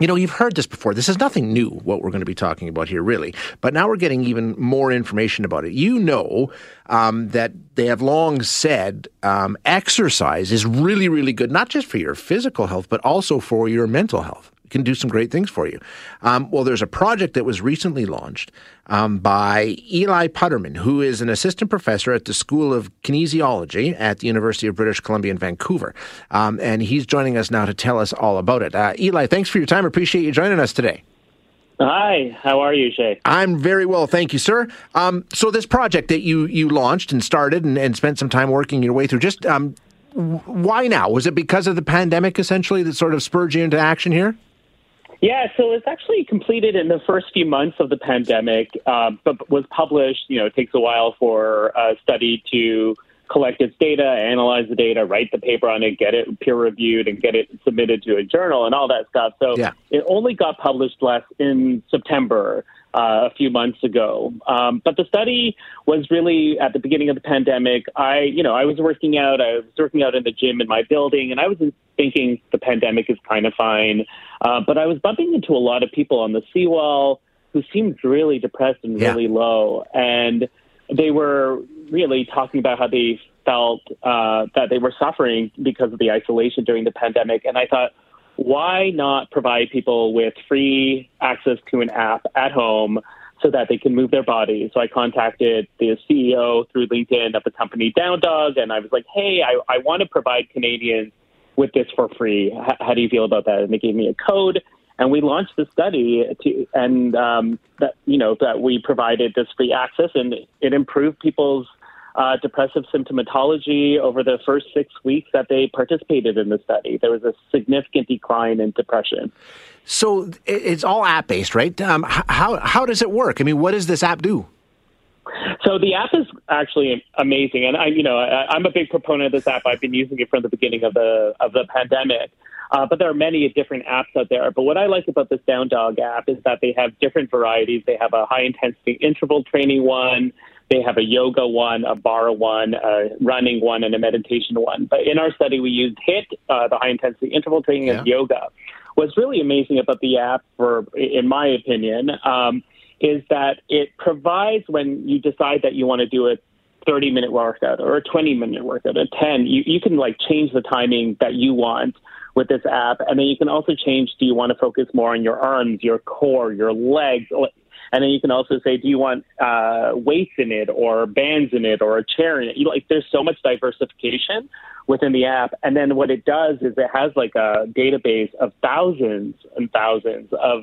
You know, you've heard this before. This is nothing new, what we're going to be talking about here, really. But now we're getting even more information about it. You know um, that they have long said um, exercise is really, really good, not just for your physical health, but also for your mental health can do some great things for you. Um, well, there's a project that was recently launched um, by Eli Puterman, who is an assistant professor at the School of Kinesiology at the University of British Columbia in Vancouver. Um, and he's joining us now to tell us all about it. Uh, Eli, thanks for your time. Appreciate you joining us today. Hi, how are you, Shay? I'm very well, thank you, sir. Um, so this project that you you launched and started and, and spent some time working your way through, just um, why now? Was it because of the pandemic, essentially, that sort of spurred you into action here? Yeah, so it's actually completed in the first few months of the pandemic, uh, but was published. You know, it takes a while for a study to collect its data, analyze the data, write the paper on it, get it peer reviewed, and get it submitted to a journal and all that stuff. So yeah. it only got published last in September. Uh, a few months ago. Um, but the study was really at the beginning of the pandemic. I, you know, I was working out. I was working out in the gym in my building, and I was thinking the pandemic is kind of fine. Uh, but I was bumping into a lot of people on the seawall who seemed really depressed and yeah. really low, and they were really talking about how they felt uh, that they were suffering because of the isolation during the pandemic. And I thought, why not provide people with free access to an app at home so that they can move their bodies? So I contacted the CEO through LinkedIn of the company Down Dog, and I was like, hey, I, I want to provide Canadians with this for free. How do you feel about that? And they gave me a code, and we launched the study to, and um, that you know that we provided this free access, and it improved people's uh, depressive symptomatology over the first six weeks that they participated in the study. There was a significant decline in depression. So it's all app based, right? Um, how how does it work? I mean, what does this app do? So the app is actually amazing, and I, you know, I, am a big proponent of this app. I've been using it from the beginning of the of the pandemic. Uh, but there are many different apps out there. But what I like about this Down Dog app is that they have different varieties. They have a high intensity interval training one. They have a yoga one, a barre one, a running one, and a meditation one. But in our study, we used HIIT, uh, the high intensity interval training, yeah. and yoga. What's really amazing about the app, for in my opinion, um, is that it provides when you decide that you want to do a 30 minute workout or a 20 minute workout, a 10, you, you can like change the timing that you want with this app. And then you can also change do you want to focus more on your arms, your core, your legs? And then you can also say, do you want uh, weights in it or bands in it or a chair in it? You like, there's so much diversification within the app. And then what it does is it has like a database of thousands and thousands of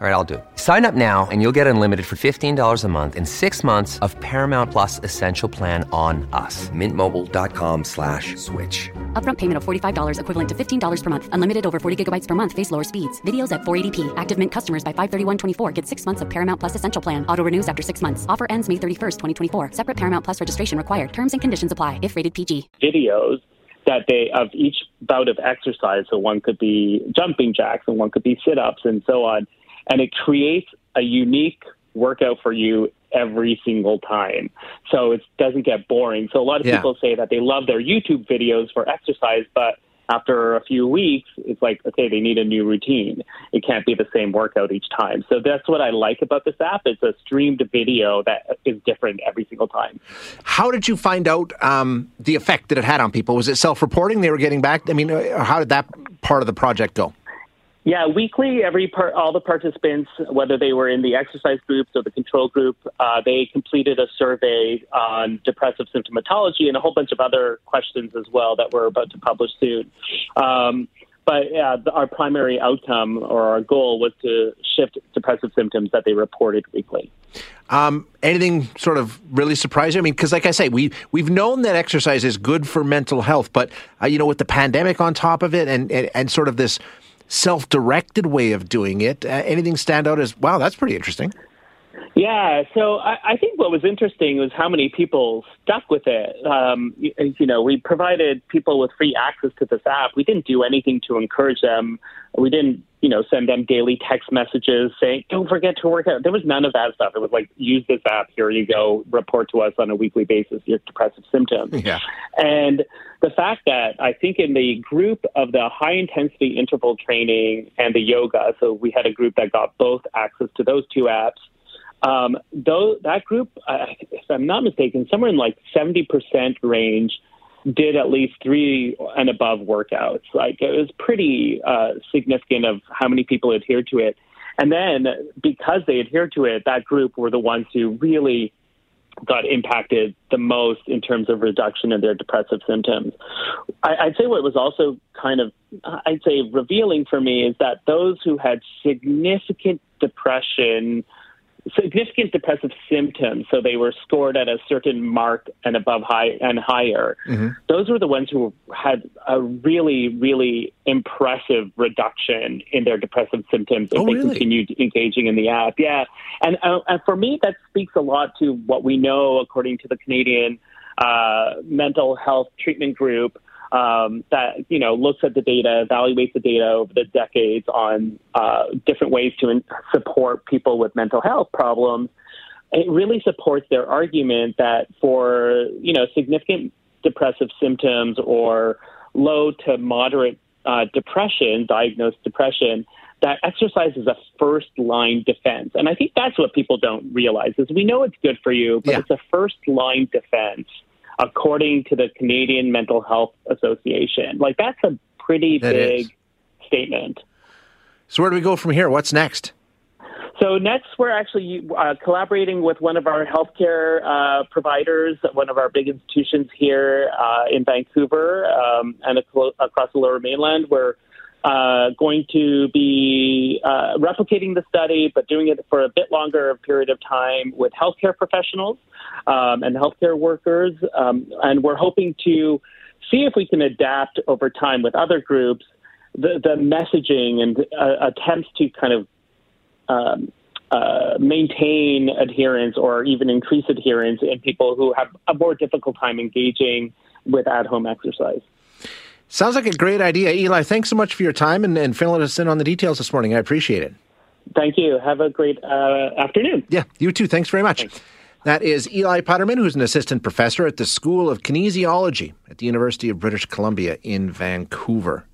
All right, I'll do it. Sign up now and you'll get unlimited for $15 a month in six months of Paramount Plus Essential Plan on us. Mintmobile.com slash switch. Upfront payment of $45 equivalent to $15 per month. Unlimited over 40 gigabytes per month. Face lower speeds. Videos at 480p. Active Mint customers by 531.24 get six months of Paramount Plus Essential Plan. Auto renews after six months. Offer ends May 31st, 2024. Separate Paramount Plus registration required. Terms and conditions apply if rated PG. Videos that they of each bout of exercise. So one could be jumping jacks and one could be sit-ups and so on and it creates a unique workout for you every single time. So it doesn't get boring. So a lot of yeah. people say that they love their YouTube videos for exercise, but after a few weeks, it's like, okay, they need a new routine. It can't be the same workout each time. So that's what I like about this app. It's a streamed video that is different every single time. How did you find out um, the effect that it had on people? Was it self reporting they were getting back? I mean, uh, how did that part of the project go? Yeah, weekly, every part, all the participants, whether they were in the exercise groups or the control group, uh, they completed a survey on depressive symptomatology and a whole bunch of other questions as well that we're about to publish soon. Um, but yeah, our primary outcome or our goal was to shift depressive symptoms that they reported weekly. Um, anything sort of really surprising? I mean, because like I say, we we've known that exercise is good for mental health, but uh, you know, with the pandemic on top of it, and and, and sort of this self-directed way of doing it. Uh, anything stand out as wow? That's pretty interesting. Yeah, so I, I think what was interesting was how many people stuck with it. Um, you, you know, we provided people with free access to this app. We didn't do anything to encourage them. We didn't, you know, send them daily text messages saying, "Don't forget to work out." There was none of that stuff. It was like, "Use this app. Here you go. Report to us on a weekly basis your depressive symptoms." Yeah. And the fact that I think in the group of the high intensity interval training and the yoga, so we had a group that got both access to those two apps um, though that group, uh, if I'm not mistaken, somewhere in like 70% range did at least three and above workouts. Like it was pretty uh, significant of how many people adhered to it. And then because they adhered to it, that group were the ones who really got impacted the most in terms of reduction in their depressive symptoms. I, I'd say what was also kind of, I'd say, revealing for me is that those who had significant depression significant depressive symptoms, so they were scored at a certain mark and above high and higher. Mm-hmm. Those were the ones who had a really, really impressive reduction in their depressive symptoms if oh, they really? continued engaging in the app. Yeah, and uh, and for me, that speaks a lot to what we know according to the Canadian uh, Mental Health Treatment Group um, that you know looks at the data, evaluates the data over the decades on uh, different ways to in- support people with mental health problems. It really supports their argument that for you know significant depressive symptoms or low to moderate uh, depression, diagnosed depression, that exercise is a first line defense. And I think that's what people don't realize is we know it's good for you, but Yeah. it's a first line defense according to the Canadian Mental Health Association. Like that's a pretty That big is. statement. So where do we go from here? What's next? So next, we're actually uh, collaborating with one of our healthcare uh, providers, one of our big institutions here uh, in Vancouver um, and across the Lower Mainland. We're uh, going to be uh, replicating the study, but doing it for a bit longer period of time with healthcare professionals um, and healthcare workers. Um, and we're hoping to see if we can adapt over time with other groups the, the messaging and uh, attempts to kind of um, uh, maintain adherence or even increase adherence in people who have a more difficult time engaging with at home exercise. Sounds like a great idea. Eli, thanks so much for your time and, and filling us in on the details this morning. I appreciate it. Thank you. Have a great uh, afternoon. Yeah, you too. Thanks very much. That is Eli Puterman, who's an assistant professor at the School of Kinesiology at the University of British Columbia in Vancouver.